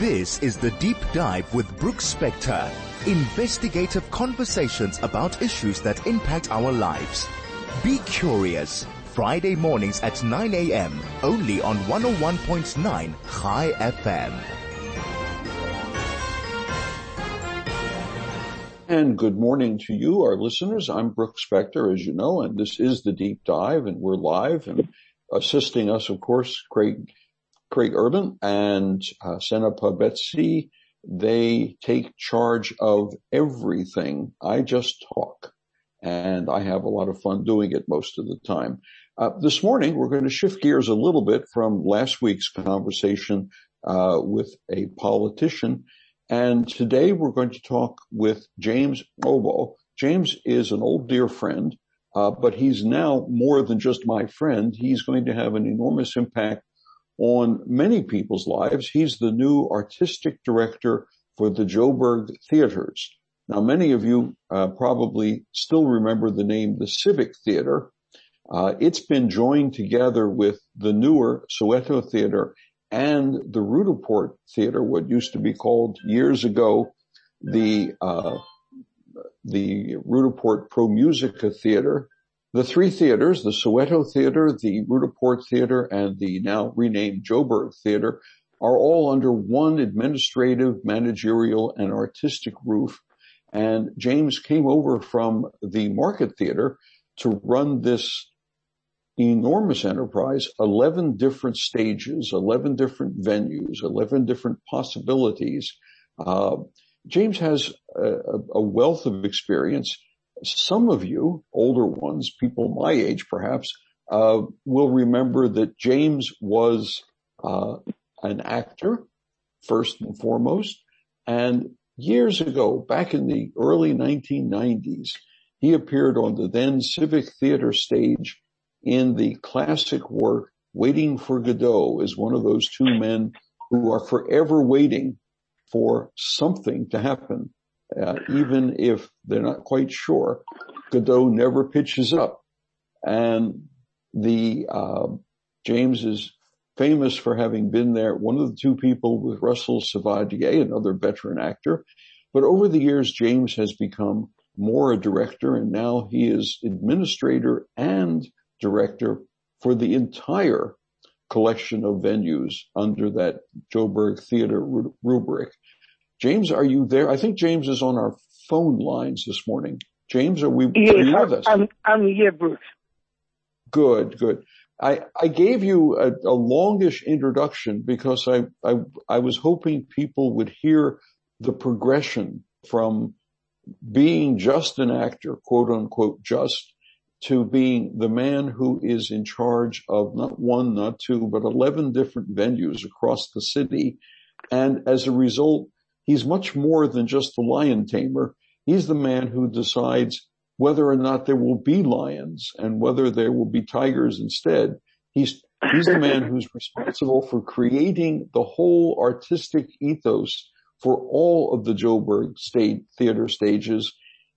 This is the Deep Dive with Brooks Spector. Investigative conversations about issues that impact our lives. Be curious. Friday mornings at 9 a.m. only on 101.9 High FM. And good morning to you, our listeners. I'm Brooks Spector, as you know, and this is the Deep Dive, and we're live and assisting us, of course, Craig Craig Urban and uh, Senepa Betsy. They take charge of everything. I just talk, and I have a lot of fun doing it most of the time. Uh, this morning, we're going to shift gears a little bit from last week's conversation uh, with a politician, and today we're going to talk with James Ngcobo. James is an old dear friend, uh, but he's now more than just my friend. He's going to have an enormous impact on many people's lives. He's the new artistic director for the Joburg Theaters. Now, many of you uh, probably still remember the name the Civic Theater. Uh, it's been joined together with the newer Soweto Theater and the Roodepoort Theater, what used to be called years ago the uh, the Roodepoort Pro Musica Theater, the three theaters, the Soweto Theater, the Roodepoort Theater, and the now renamed Joburg Theater, are all under one administrative, managerial, and artistic roof. And James came over from the Market Theater to run this enormous enterprise, 11 different stages, 11 different venues, 11 different possibilities. Uh, James has a, a, wealth of experience some of you, older ones, people my age perhaps, uh, will remember that James was uh, an actor first and foremost, and years ago, back in the early 1990s, he appeared on the then Civic Theater stage in the classic work Waiting for Godot as one of those two men who are forever waiting for something to happen uh, even if they're not quite sure, Godot never pitches up. And the, uh, James is famous for having been there, one of the two people with Russell Savadier, another veteran actor. But over the years, James has become more a director and now he is administrator and director for the entire collection of venues under that Joburg Theater rubric. James, are you there? I think James is on our phone lines this morning. James, are we yes, are you with us? I'm, I'm here, Bruce. Good, good. I, I gave you a, a longish introduction because I, I, I was hoping people would hear the progression from being just an actor, quote unquote, just to being the man who is in charge of not one, not two, but 11 different venues across the city. And as a result, He's much more than just the lion tamer. He's the man who decides whether or not there will be lions and whether there will be tigers instead. He's, he's the man who's responsible for creating the whole artistic ethos for all of the Joburg state theater stages.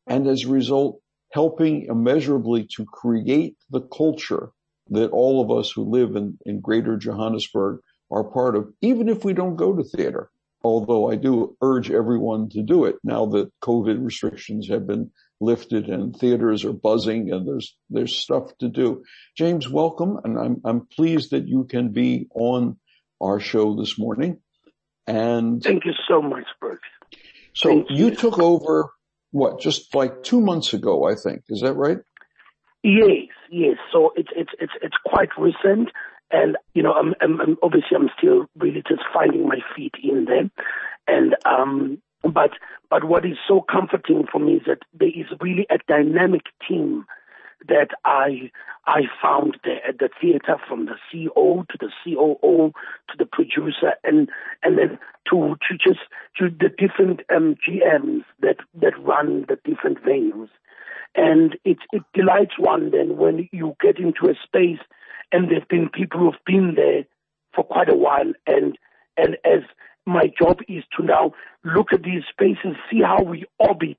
And as a result, helping immeasurably to create the culture that all of us who live in, in greater Johannesburg are part of, even if we don't go to theater although I do urge everyone to do it now that COVID restrictions have been lifted and theaters are buzzing and there's, there's stuff to do. James, welcome. And I'm, I'm pleased that you can be on our show this morning. And thank you so much, Bert. So thank you, you took over what, just like two months ago, I think. Is that right? Yes, yes. So it's, it's, it's, it's quite recent. And, you know, I'm, I'm, I'm, obviously I'm still really just finding my feet in there. And, um, but, but what is so comforting for me is that there is really a dynamic team that I, I found there at the theater from the CEO to the COO to the producer and, and then to, to just, to the different, um, GMs that, that run the different venues. And it, it delights one then when you get into a space and there's been people who've been there for quite a while. And and as my job is to now look at these spaces, see how we orbit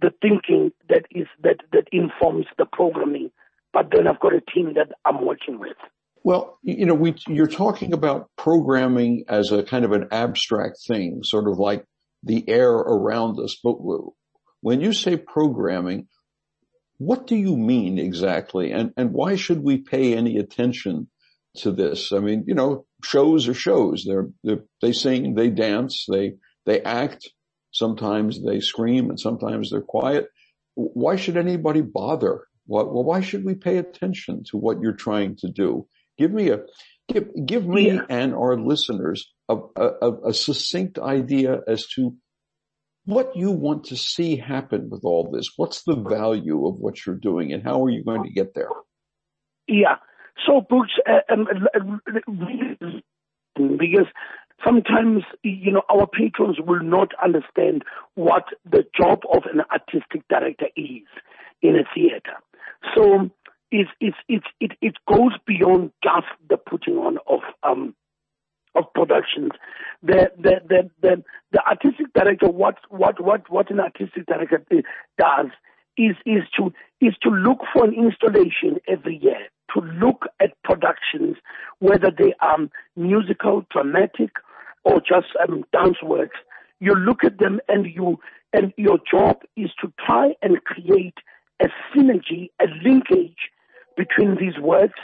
the thinking that is that that informs the programming. But then I've got a team that I'm working with. Well, you know, we, you're talking about programming as a kind of an abstract thing, sort of like the air around us. But when you say programming, what do you mean exactly? And, and why should we pay any attention to this? I mean, you know, shows are shows. They're, they're, they sing, they dance, they, they act. Sometimes they scream and sometimes they're quiet. Why should anybody bother? Well, why should we pay attention to what you're trying to do? Give me a, give, give me yeah. and our listeners a, a, a succinct idea as to what you want to see happen with all this. What's the value of what you're doing and how are you going to get there? Yeah. So Brooks, uh, um, uh, because sometimes, you know, our patrons will not understand what the job of an artistic director is in a theater. So it's, it's, it's, it, it goes beyond just the putting on of, um, of productions. The, the, the, the, the artistic director, what, what, what, what an artistic director does is, is to, is to look for an installation every year, to look at productions, whether they are musical, dramatic, or just um, dance works. You look at them and you, and your job is to try and create a synergy, a linkage between these works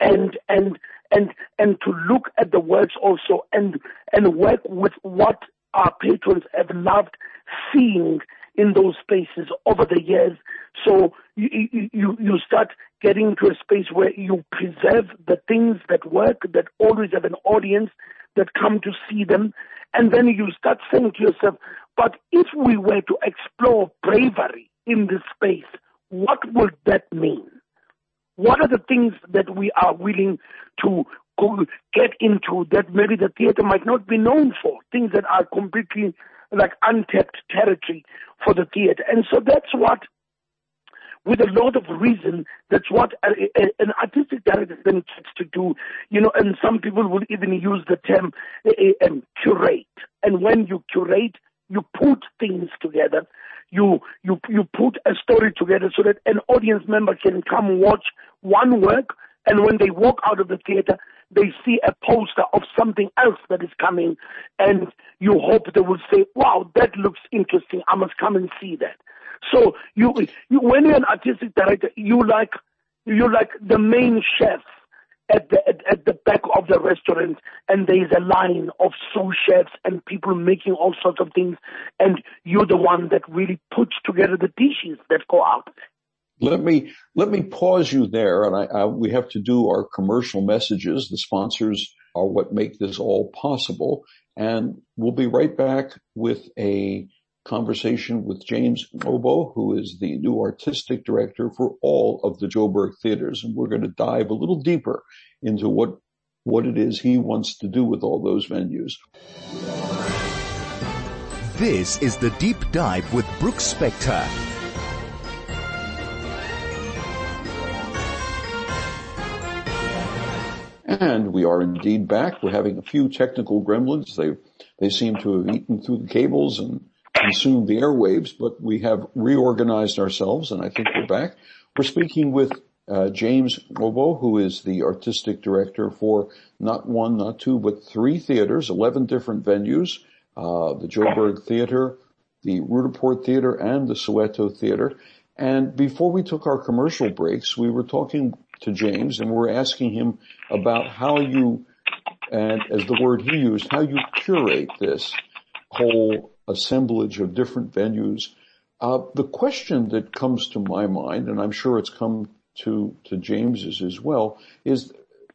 and, and, and, and to look at the works also and, and work with what our patrons have loved seeing in those spaces over the years. So you, you, you start getting to a space where you preserve the things that work, that always have an audience that come to see them. And then you start saying to yourself, but if we were to explore bravery in this space, what would that mean? What are the things that we are willing to get into that maybe the theater might not be known for? Things that are completely like untapped territory for the theater. And so that's what, with a lot of reason, that's what a, a, an artistic director then gets to do. You know, and some people will even use the term um, curate. And when you curate, you put things together you you you put a story together so that an audience member can come watch one work and when they walk out of the theater they see a poster of something else that is coming. And you hope they will say wow that looks interesting. I must come and see that. So you, you when you're an artistic director you like you like the main chef at the at, at, the back of the restaurant and there's a line of sous chefs and people making all sorts of things and you're the one that really puts together the dishes that go out let me let me pause you there and I, I, we have to do our commercial messages the sponsors are what make this all possible and we'll be right back with a conversation with James Ngcobo, who is the new artistic director for all of the Joburg theaters. And we're going to dive a little deeper into what, what it is he wants to do with all those venues. This is the deep dive with Brooks Spector. And we are indeed back. We're having a few technical gremlins. They they seem to have eaten through the cables and consumed the airwaves, but we have reorganized ourselves and I think we're back. We're speaking with uh, James Ngcobo, who is the artistic director for not one, not two, but three theaters, 11 different venues, uh, the Joburg Theater, the Roodepoort Theater, and the Soweto Theater. And before we took our commercial breaks, we were talking to James and we we're asking him about how you, and as the word he used, how you curate this whole assemblage of different venues. Uh, the question that comes to my mind, and I'm sure it's come to, to James's as well, is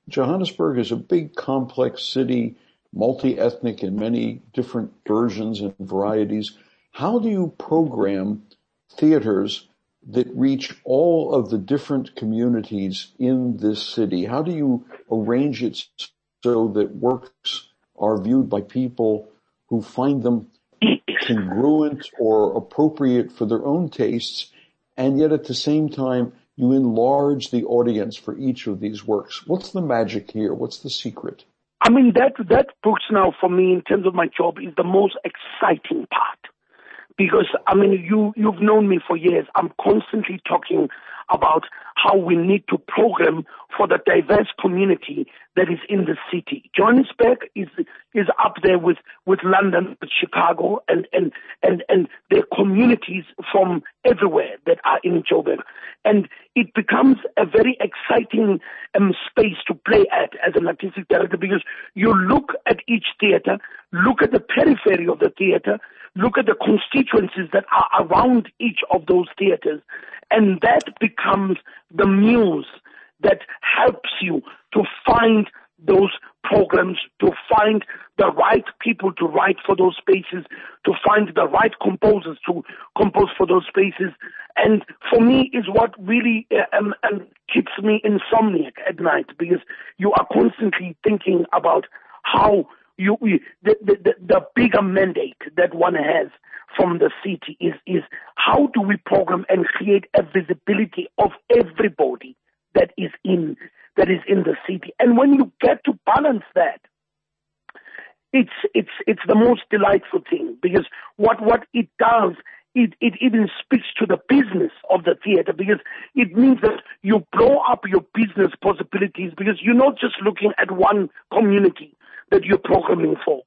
Johannesburg is a big complex city, multi-ethnic in many different versions and varieties. How do you program theaters that reach all of the different communities in this city? How do you arrange it so that works are viewed by people who find them congruent or appropriate for their own tastes, and yet at the same time, you enlarge the audience for each of these works. What's the magic here? What's the secret? I mean, that, that Brooks now for me in terms of my job is the most exciting part. Because, I mean, you, you've known me for years. I'm constantly talking about how we need to program for the diverse community that is in the city. Johannesburg is is up there with with London, with Chicago, and and and and there are communities from everywhere that are in Joburg, and it becomes a very exciting um, space to play at as an artistic director because you look at each theater, look at the periphery of the theater, look at the constituencies that are around each of those theaters, and that becomes the muse that helps you to find those programs, to find the right people to write for those spaces, to find the right composers to compose for those spaces. And for me is what really uh, um, um, keeps me insomniac at night because you are constantly thinking about how you, the, the, the bigger mandate that one has from the city is, is how do we program and create a visibility of everybody that is in that is in the city. And when you get to balance that, it's it's it's the most delightful thing because what what it does it, it even speaks to the business of the theater because it means that you blow up your business possibilities because you're not just looking at one community that you're programming for.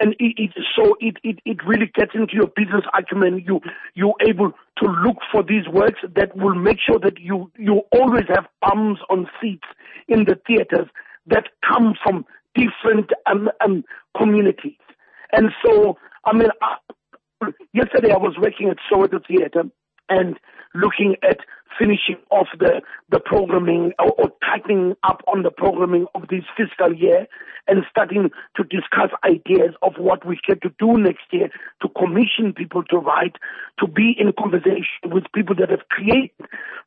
And it, it, so it, it, it really gets into your business acumen. You, you're able to look for these works that will make sure that you, you always have bums on seats in the theaters that come from different um, um, communities. And so, I mean, I, yesterday I was working at Soweto Theater and looking at finishing off the, the programming or, or, tightening up on the programming of this fiscal year and starting to discuss ideas of what we get to do next year to commission people to write, to be in conversation with people that have created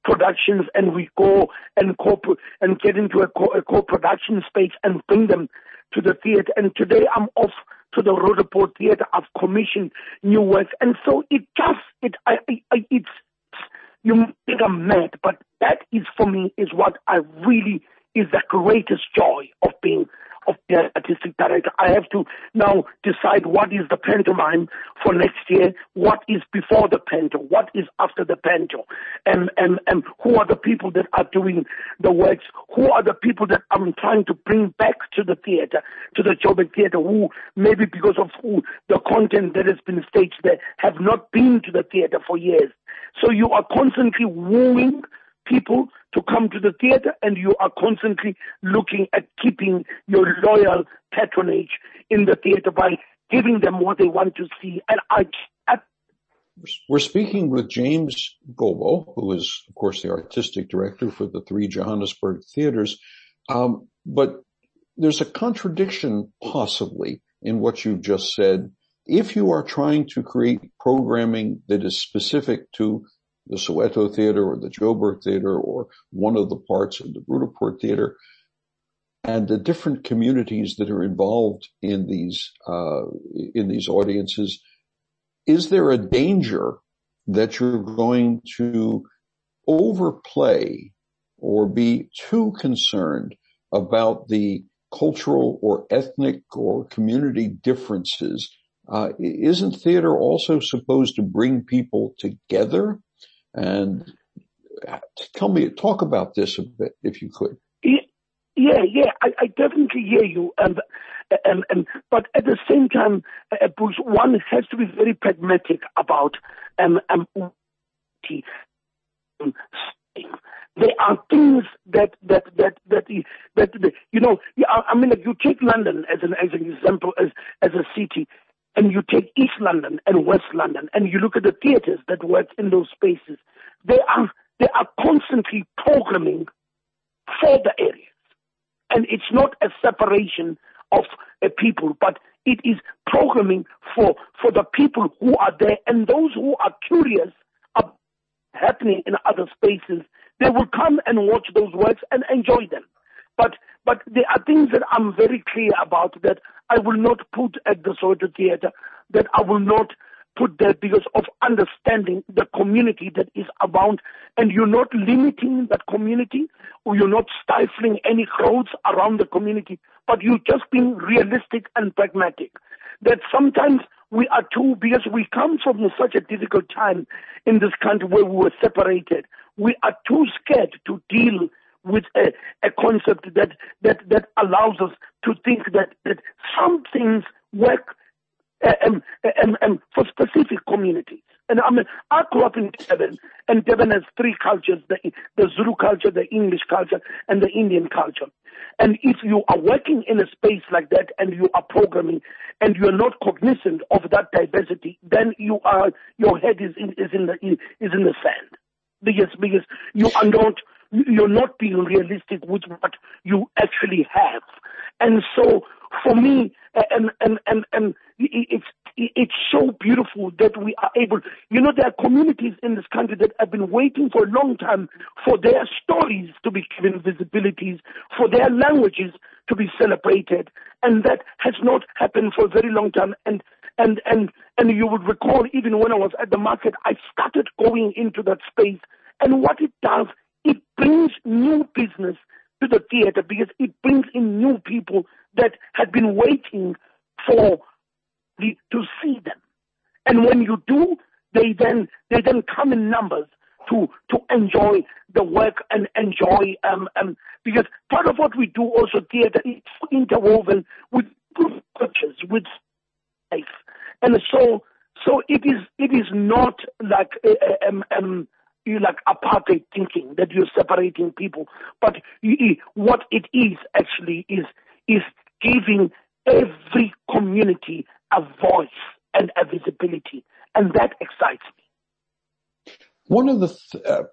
productions and we go and co- and get into a, co- a co-production space and bring them to the theater. And today I'm off to the Roodepoort Theater. I've commissioned new works. And so it just, it, I, I, it's, you think I'm mad, but that is for me is what I really is the greatest joy of being of the artistic director. I have to now decide what is the pantomime for next year, what is before the panto, what is after the panto, and, and, and who are the people that are doing the works, who are the people that I'm trying to bring back to the theater, to the Joburg theater, who maybe because of who the content that has been staged there have not been to the theater for years. So you are constantly wooing people to come to the theater and you are constantly looking at keeping your loyal patronage in the theater by giving them what they want to see. And I, we're speaking with James Ngcobo, who is, of course, the artistic director for the three Johannesburg theaters. Um, but there's a contradiction possibly in what you've just said. If you are trying to create programming that is specific to the Soweto Theater or the Joburg Theater or one of the parts of the Roodepoort Theater, and the different communities that are involved in these uh, in these audiences. Is there a danger that you're going to overplay or be too concerned about the cultural or ethnic or community differences? Uh, isn't theater also supposed to bring people together? And tell me, talk about this a bit, if you could. Yeah, yeah, I, I definitely hear you, and and and but at the same time, uh, Bruce, one has to be very pragmatic about um um. There are things that that that that that, you know. I mean, if you take London as an as an example as as a city, and you take East London and West London and you look at the theaters that work in those spaces, they are, they are constantly programming for the areas. And it's not a separation of a people, but it is programming for, for the people who are there and those who are curious about happening in other spaces. They will come and watch those works and enjoy them. But but there are things that I'm very clear about that I will not put at the Soweto Theatre, that I will not put there because of understanding the community that is around and you're not limiting that community or you're not stifling any growth around the community, but you're just being realistic and pragmatic. That sometimes we are too, because we come from such a difficult time in this country where we were separated, we are too scared to deal with a, a concept that, that, that allows us to think that, that some things work uh, um, um, um, for specific communities. And I mean, I grew up in Durban, and Durban has three cultures, the, the Zulu culture, the English culture, and the Indian culture. And if you are working in a space like that and you are programming and you are not cognizant of that diversity, then you are, your head is in, is in the, is in the sand. Because, because you are not, you're not being realistic with what you actually have. And so for me, and, and, and, and it's, it's so beautiful that we are able, you know, there are communities in this country that have been waiting for a long time for their stories to be given visibilities, for their languages to be celebrated. And that has not happened for a very long time. And, and, and, and you would recall even when I was at the market, I started going into that space. And what it does, it brings new business to the theater because it brings in new people that had been waiting for the, to see them. And when you do, they then they then come in numbers to to enjoy the work and enjoy um, um because part of what we do also theater is interwoven with cultures with life and so so it is it is not like uh, uh um, um you like apartheid thinking that you're separating people. But you, what it is actually is is giving every community a voice and a visibility, and that excites me. One of the th- uh,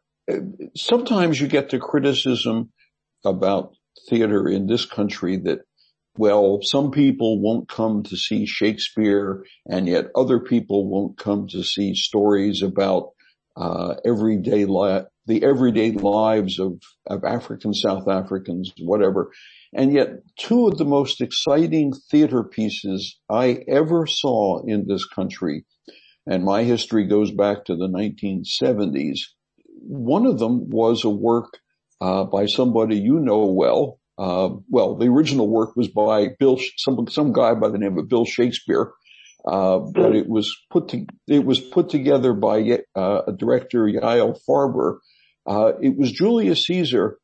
sometimes you get the criticism about theater in this country that well, some people won't come to see Shakespeare and yet other people won't come to see stories about uh, everyday li- the everyday lives of, of African South Africans, whatever. And yet two of the most exciting theater pieces I ever saw in this country, and my history goes back to the 1970s. One of them was a work uh, by somebody you know well. Uh, well, the original work was by Bill, some some guy by the name of Bill Shakespeare, uh, but it was put to, it was put together by uh, a director Yael Farber. Uh, it was Julius Caesar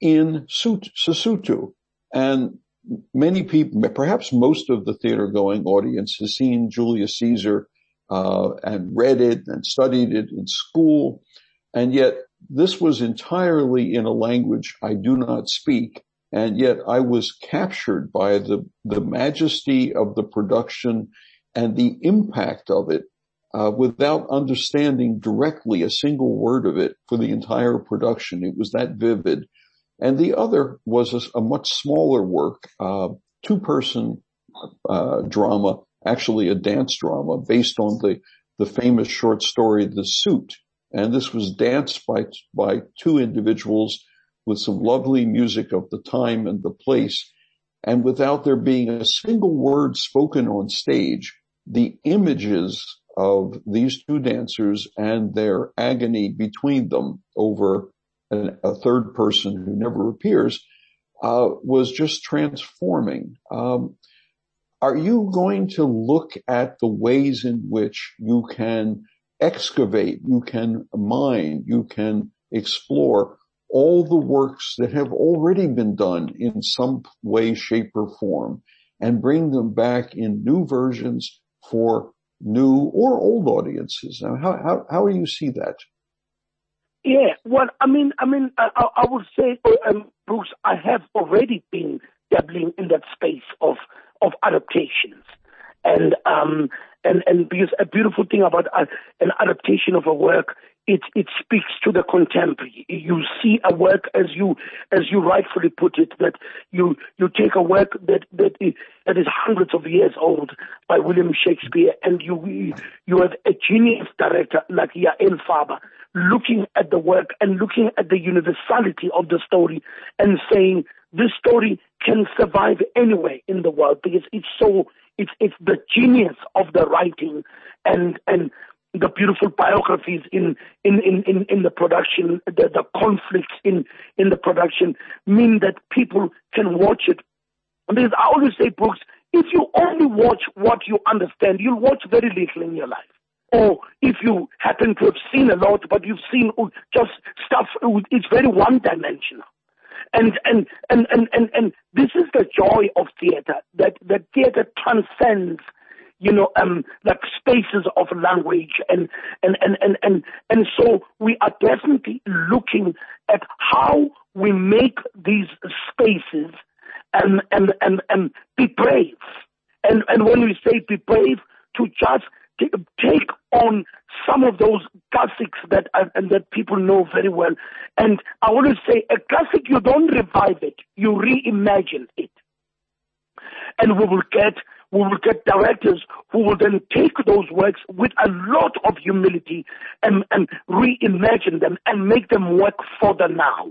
in Sesotho, and many people, perhaps most of the theater going audience has seen Julius Caesar uh, and read it and studied it in school, and yet this was entirely in a language I do not speak. And yet I was captured by the, the majesty of the production and the impact of it uh, without understanding directly a single word of it for the entire production. It was that vivid. And the other was a, a much smaller work, uh, two-person uh, drama, actually a dance drama based on the the famous short story The Suit. And this was danced by by two individuals with some lovely music of the time and the place. And without there being a single word spoken on stage, the images of these two dancers and their agony between them over an, a third person who never appears uh, was just transforming. Um, are you going to look at the ways in which you can excavate, you can mine, you can explore all the works that have already been done in some way, shape, or form and bring them back in new versions for new or old audiences. Now, how, how, how do you see that? Yeah, well, I mean, I mean, I, I would say, um, Bruce, I have already been dabbling in that space of of adaptations, and um, and and because a beautiful thing about uh, an adaptation of a work it it speaks to the contemporary. You see a work as you as you rightfully put it that you you take a work that that is, that is hundreds of years old by William Shakespeare and you you have a genius director like Yael Farber looking at the work and looking at the universality of the story and saying this story can survive anywhere in the world because it's so it's it's the genius of the writing and and the beautiful biographies in in in in, in the production, the, the conflicts in in the production mean that people can watch it. Because I always say, Brooks, if you only watch what you understand, you'll watch very little in your life. or if you happen to have seen a lot, but you've seen just stuff, it's very one dimensional. And, and, and, and, and, and this is the joy of theater, that, that theater transcends you know, um, like spaces of language and, and, and, and, and, and so we are definitely looking at how we make these spaces and, and, and, and be brave. And, and when we say be brave, to just take on some of those classics that uh, and that people know very well. And I want to say a classic, you don't revive it, you reimagine it. And we will get we will get directors who will then take those works with a lot of humility and, and reimagine them and make them work for the now.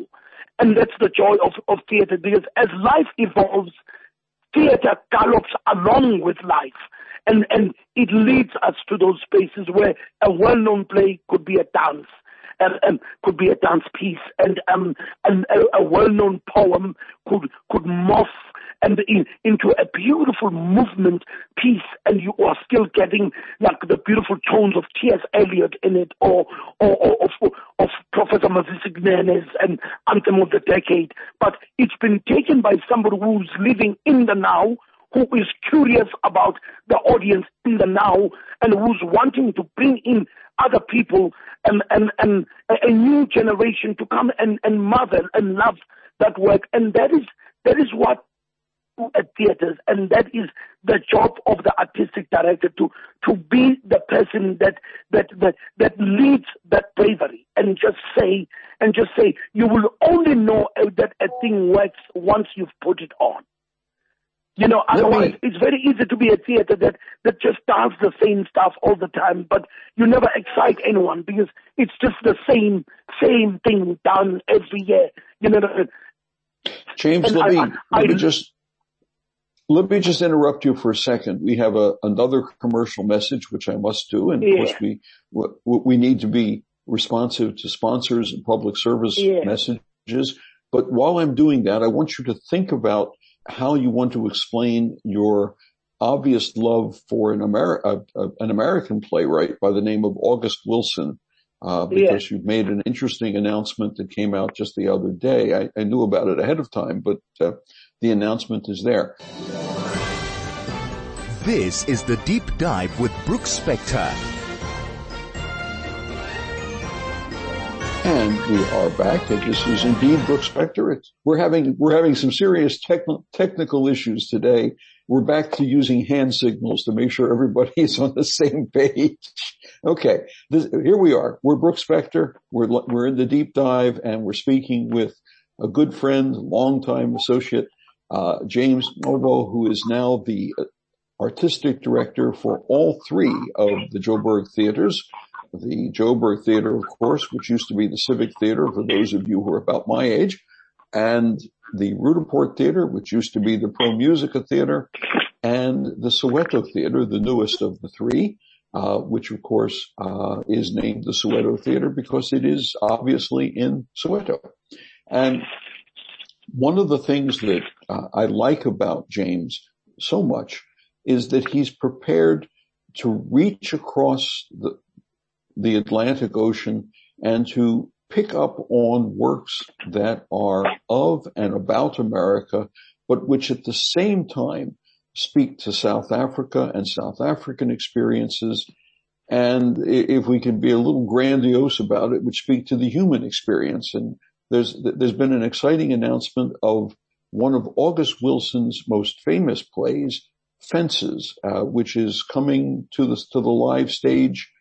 And that's the joy of, of theater because as life evolves, theater gallops along with life. And, and it leads us to those spaces where a well-known play could be a dance and, could be a dance piece, and um, and a, a well-known poem could could morph and in, into a beautiful movement piece, and you are still getting like the beautiful tones of T.S. Eliot in it, or or, or of, of Professor Mazisi Kunene and Anthem of the Decade. But it's been taken by somebody who's living in the now, who is curious about the audience in the now, and who's wanting to bring in other people and and and a new generation to come and and mother and love that work, and that is that is what at theaters, and that is the job of the artistic director to to be the person that that that that leads that bravery, and just say and just say you will only know that a thing works once you've put it on. You know, otherwise me... it's very easy to be a theater that that just does the same stuff all the time, but you never excite anyone because it's just the same same thing done every year. You know. James, let me, I, I, let me just let me just interrupt you for a second. We have a, another commercial message, which I must do. And yeah. of course we, we need to be responsive to sponsors and public service yeah. messages. But while I'm doing that, I want you to think about how you want to explain your obvious love for an, Ameri- uh, uh, an American playwright by the name of August Wilson. Uh, because yeah. you've made an interesting announcement that came out just the other day. I, I knew about it ahead of time, but uh, the announcement is there. This is the Deep Dive with Brooks Spector. And we are back. This is indeed Brooks Spector. It's, we're having we're having some serious techn- technical issues today. We're back to using hand signals to make sure everybody is on the same page. Okay, this, here we are. We're Brooks Spector. We're we're in the deep dive, and we're speaking with a good friend, longtime associate, uh, James Ngcobo, who is now the artistic director for all three of the Joburg theaters. The Joburg Theater, of course, which used to be the Civic Theater for those of you who are about my age, and the Roodepoort Theater, which used to be the Pro Musica Theater, and the Soweto Theater, the newest of the three, uh, which of course uh, is named the Soweto Theater because it is obviously in Soweto. And one of the things that uh, I like about James so much is that he's prepared to reach across the, the Atlantic Ocean and to pick up on works that are of and about America, but which at the same time speak to South Africa and South African experiences. And if we can be a little grandiose about it, which speak to the human experience. And there's, there's been an exciting announcement of one of August Wilson's most famous plays, Fences, uh, which is coming to the, to the live stage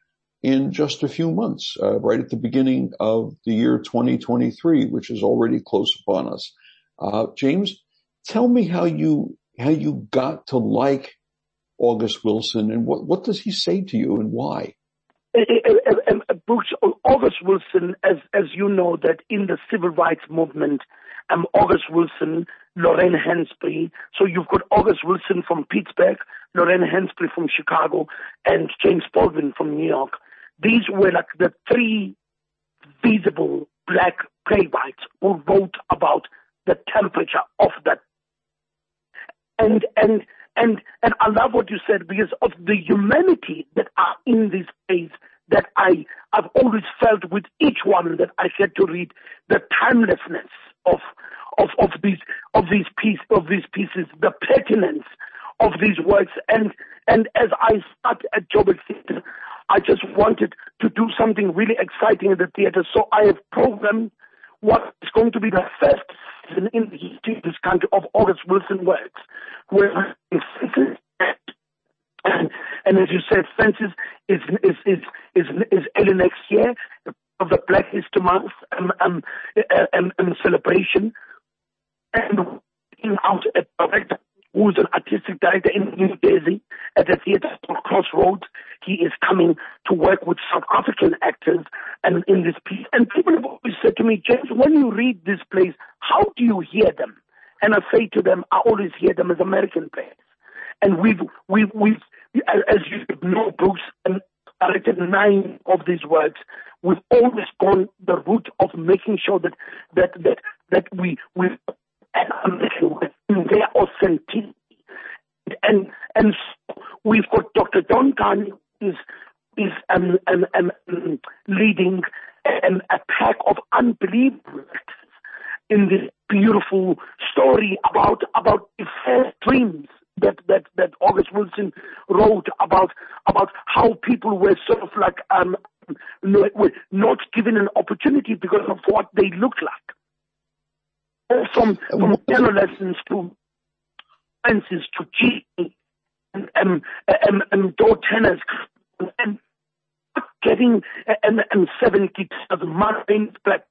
in just a few months, uh, right at the beginning of the year 2023, which is already close upon us. Uh, James, tell me how you, how you got to like August Wilson and what, what does he say to you and why? August Wilson, as, as you know, that in the civil rights movement, um, August Wilson, Lorraine Hansberry. So you've got August Wilson from Pittsburgh, Lorraine Hansberry from Chicago, and James Baldwin from New York. These were like the three visible black playwrights who wrote about the temperature of that. And, and, and and I love what you said because of the humanity that are in this place that I I've always felt with each one that I had to read the timelessness of of of these of these piece of these pieces, the pertinence of these works, and and as I start at Joburg Theatre, I just wanted to do something really exciting in the theatre, so I have programmed what is going to be the first season in the history of this country of August Wilson works, where and, and as you said, Fences is is is is, is early next year of the Black History Month and um, um, celebration, and out a director who's an artistic director in New Jersey at the theatre called Crossroads. He is coming to work with South African actors and in this piece. And people have always said to me, James, when you read this plays, how do you hear them? And I say to them, I always hear them as American plays. And we've, we've, we've, as you know, Bruce, and I written nine of these works. We've always gone the route of making sure that that that that we we and their authenticity. And and we've got Dr. John Carney is is um, um, um, leading um, a pack of unbelievable in this beautiful story about about the first dreams that that that August Wilson wrote about about how people were sort of like um were not given an opportunity because of what they looked like. From from lessons to dances to cheating and um, um, um, door tenors and getting and, and seven guitars, Martin black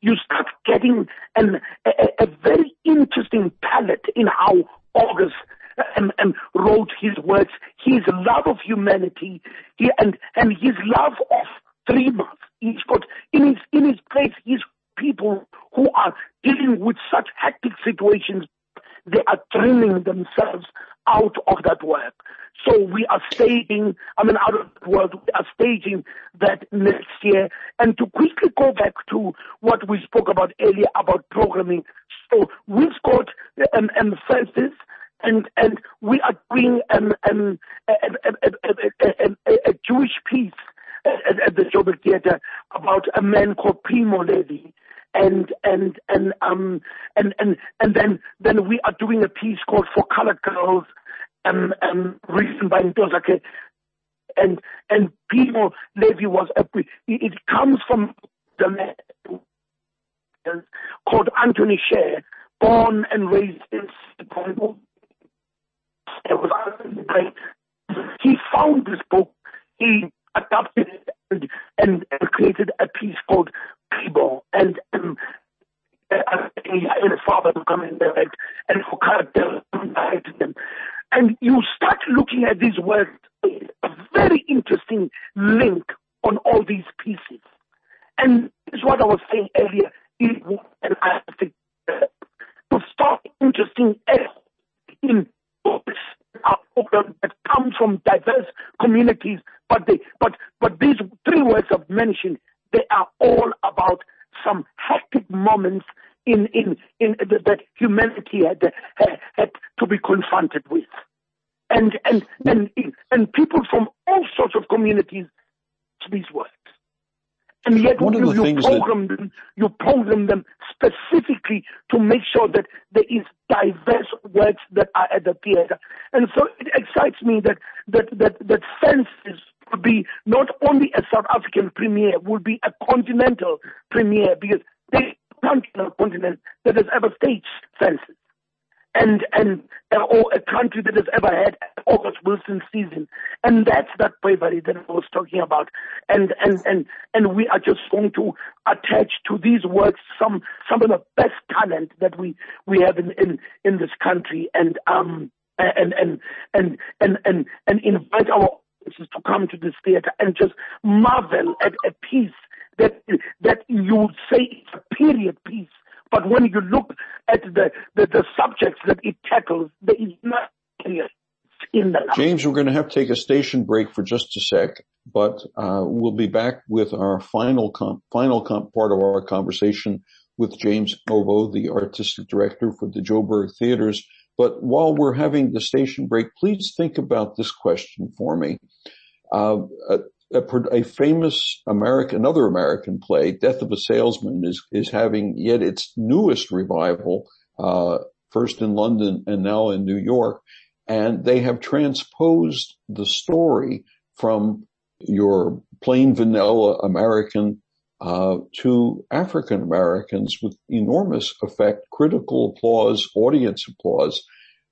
you start getting an, a, a, very interesting palette in how August and, and wrote his works, his love of humanity, he, and and his love of months. He's got in his in his place his people who are dealing with such hectic situations. They are training themselves out of that work. So we are staging, I mean, out of the world, we are staging that next year. And to quickly go back to what we spoke about earlier about programming. So we've got um, Fences and and we are doing um, um, a, a, a, a, Jewish piece at, at the Joburg Theatre about a man called Primo Levi. And and and um and and and then then we are doing a piece called For Colored Girls, um um written by Ntozake, and and Primo Levi was a it comes from the man called Antony Sher, born and raised in Chicago it was great. He found this book, he adopted it and, and, and created a piece called People. And um, and his father to come in there and, and for character to them. And you start looking at these words, a very interesting link on all these pieces. And this is what I was saying earlier. and I think uh, to start interesting in books that come from diverse communities, but they, but, but these three words of mention, they are all about some hectic moments in, in, in that humanity had, had, had to be confronted with. And, and, and, and people from all sorts of communities, to these words. And yet One you, you program that... them, you program them specifically to make sure that there is diverse works that are at the theater. And so it excites me that, that, that, that Fences will be not only a South African premiere, will be a continental premiere because there's no continent that has ever staged Fences and and uh, or a country that has ever had August Wilson season, and that's that bravery that I was talking about, and and and and we are just going to attach to these works some some of the best talent that we we have in in in this country, and um and and and and and, and invite our audiences to come to this theater and just marvel at a piece that that you would say is a period piece. But when you look at the, the, the subjects that it tackles, there is nothing in the James, we're going to have to take a station break for just a sec, but uh, we'll be back with our final final part of our conversation with James Ngcobo, the artistic director for the Joburg Theaters But while we're having the station break, please think about this question for me. Uh, a, a, a, famous American, another American play, Death of a Salesman, is is having yet its newest revival, uh, first in London and now in New York, and they have transposed the story from your plain vanilla American uh, to African Americans with enormous effect, critical applause, audience applause.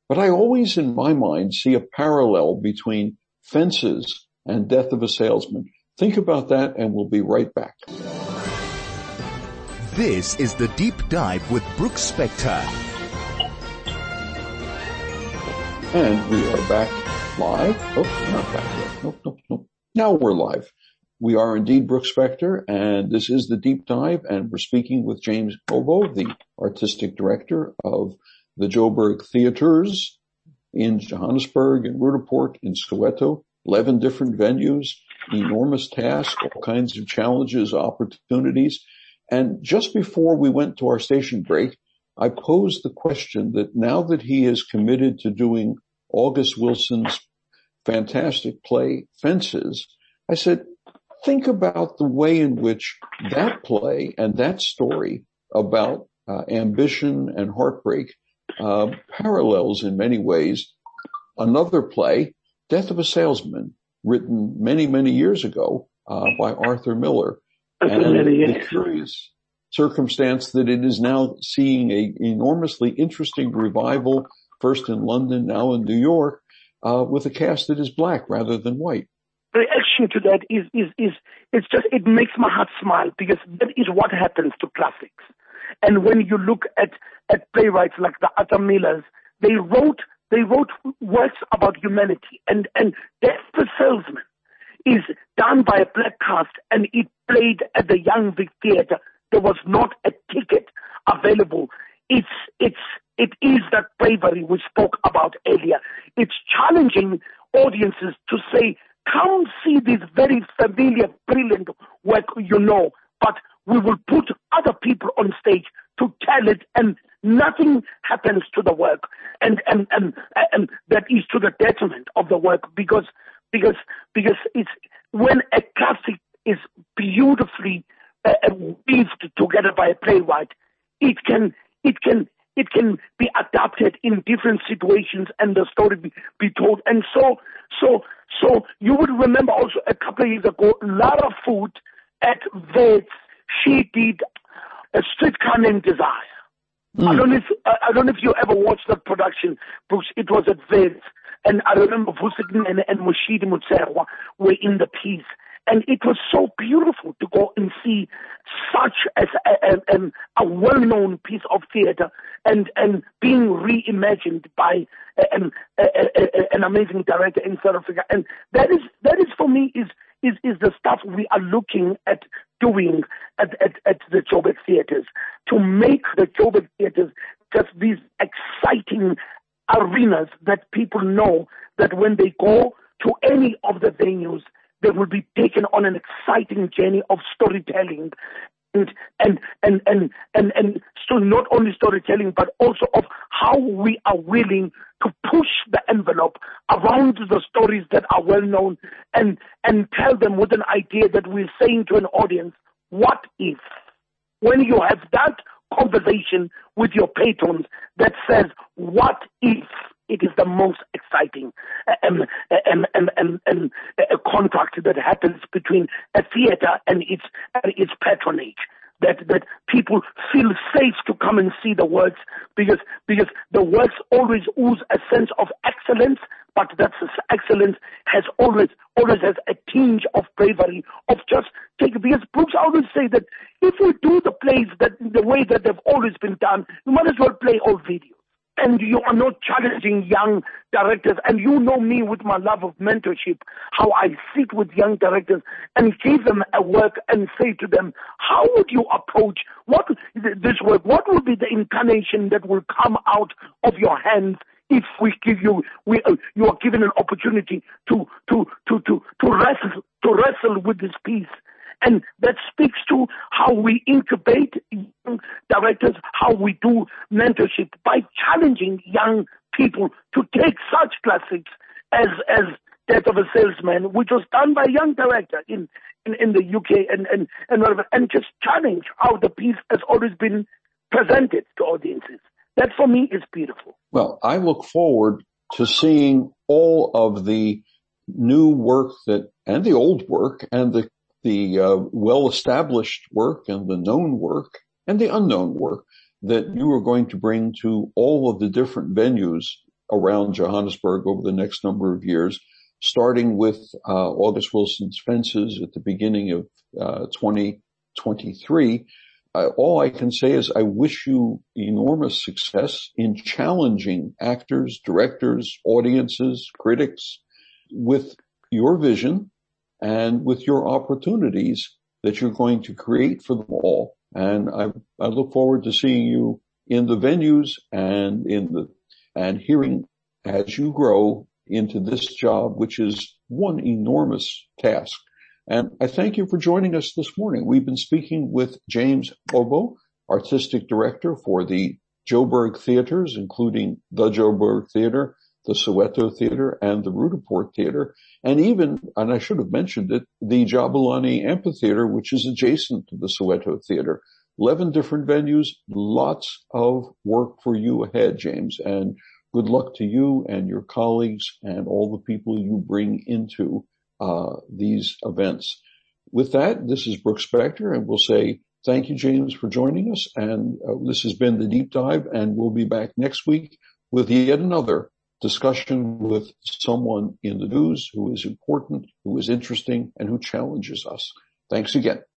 But I always, in my mind, see a parallel between fences and death of a salesman. Think about that and we'll be right back. This is the deep dive with Brooks Spector. And we are back live. Oh, not back yet. Nope, nope, nope. Now we're live. We are indeed Brooks Spector, and this is the deep dive, and we're speaking with James Ngcobo, the artistic director of the Joburg Theaters in Johannesburg and Roodepoort in Soweto, 11 different venues, enormous task, all kinds of challenges, opportunities. And just before we went to our station break, I posed the question that now that he is committed to doing August Wilson's fantastic play, Fences, I said, think about the way in which that play and that story about uh, ambition and heartbreak uh, parallels in many ways another play, Death of a Salesman, written many, many years ago uh, by Arthur Miller. And the curious circumstance that it is now seeing a enormously interesting revival, first in London, now in New York, uh, with a cast that is black rather than white. Reaction to that is, is, is, it's just, it makes my heart smile because that is what happens to classics. And when you look at, at playwrights like the Arthur Millers, they wrote, they wrote works about humanity and, and Death the Salesman is done by a black cast and it played at the Young Vic Theatre there was not a ticket available. It's, it's, it is that bravery we spoke about earlier. It's challenging audiences to say, come see this very familiar, brilliant work you know, but we will put other people on stage to tell it and nothing happens to the work and, and, and, and that is to the detriment of the work because, because, because it's when a classic is beautifully uh, weaved together by a playwright, it can it can it can be adapted in different situations and the story be, be told. And so so so you would remember also a couple of years ago, Lara Foot at Wits, she did a streetcar named Desire. Mm. I don't know if I don't know if you ever watched that production, Bruce. It was at Wits. And I remember Vusikin and, and Mushidi Mutserwa were in the piece. And it was so beautiful to go and see such as a, a, a well-known piece of theater and, and being reimagined by an, an amazing director in South Africa. And that is, that is for me is, is, is the stuff we are looking at doing at, at, at the Joburg theaters to make the Joburg theaters just these exciting arenas that people know that when they go to any of the venues, they will be taken on an exciting journey of storytelling. And and and and and, and so not only storytelling but also of how we are willing to push the envelope around the stories that are well known and and tell them with an idea that we're saying to an audience what if? When you have that conversation with your patrons that says what if it is the most exciting um, um, um, um, um, a contract that happens between a theater and its, its patronage. That, that people feel safe to come and see the works because, because the works always ooze a sense of excellence, but that excellence has always, always has a tinge of bravery, of just take, because Brooks always say that if we do the plays that the way that they've always been done, you might as well play old videos and you are not challenging young directors. And you know me with my love of mentorship, how I sit with young directors and give them a work and say to them, how would you approach what this work? What will be the incarnation that will come out of your hands if we give you, we, uh, you are given an opportunity to, to, to, to, to wrestle, to wrestle with this piece and that speaks to how we incubate young directors, how we do mentorship by challenging young people to take such classics as as Death of a Salesman, which was done by a young director in in, in the UK and and and whatever, and just challenge how the piece has always been presented to audiences. That for me is beautiful. Well, I look forward to seeing all of the new work that and the old work and the the uh, well established work and the known work and the unknown work that you are going to bring to all of the different venues around Johannesburg over the next number of years, starting with uh, August Wilson's Fences at the beginning of uh, 2023. Uh, all I can say is I wish you enormous success in challenging actors, directors, audiences, critics with your vision and with your opportunities that you're going to create for them all. And I, I look forward to seeing you in the venues and in the, and hearing as you grow into this job, which is one enormous task. And I thank you for joining us this morning. We've been speaking with James Ngcobo, artistic director for the Joburg theaters, including the Joburg Theater, the Soweto Theater, and the Roodepoort Theater, and even, and I should have mentioned it, the Jabulani Amphitheater, which is adjacent to the Soweto Theater. 11 different venues, lots of work for you ahead, James, and good luck to you and your colleagues and all the people you bring into uh, these events. With that, this is Brooks Spector, and we'll say thank you, James, for joining us. And uh, this has been the deep dive, and we'll be back next week with yet another discussion with someone in the news who is important, who is interesting, and who challenges us. Thanks again.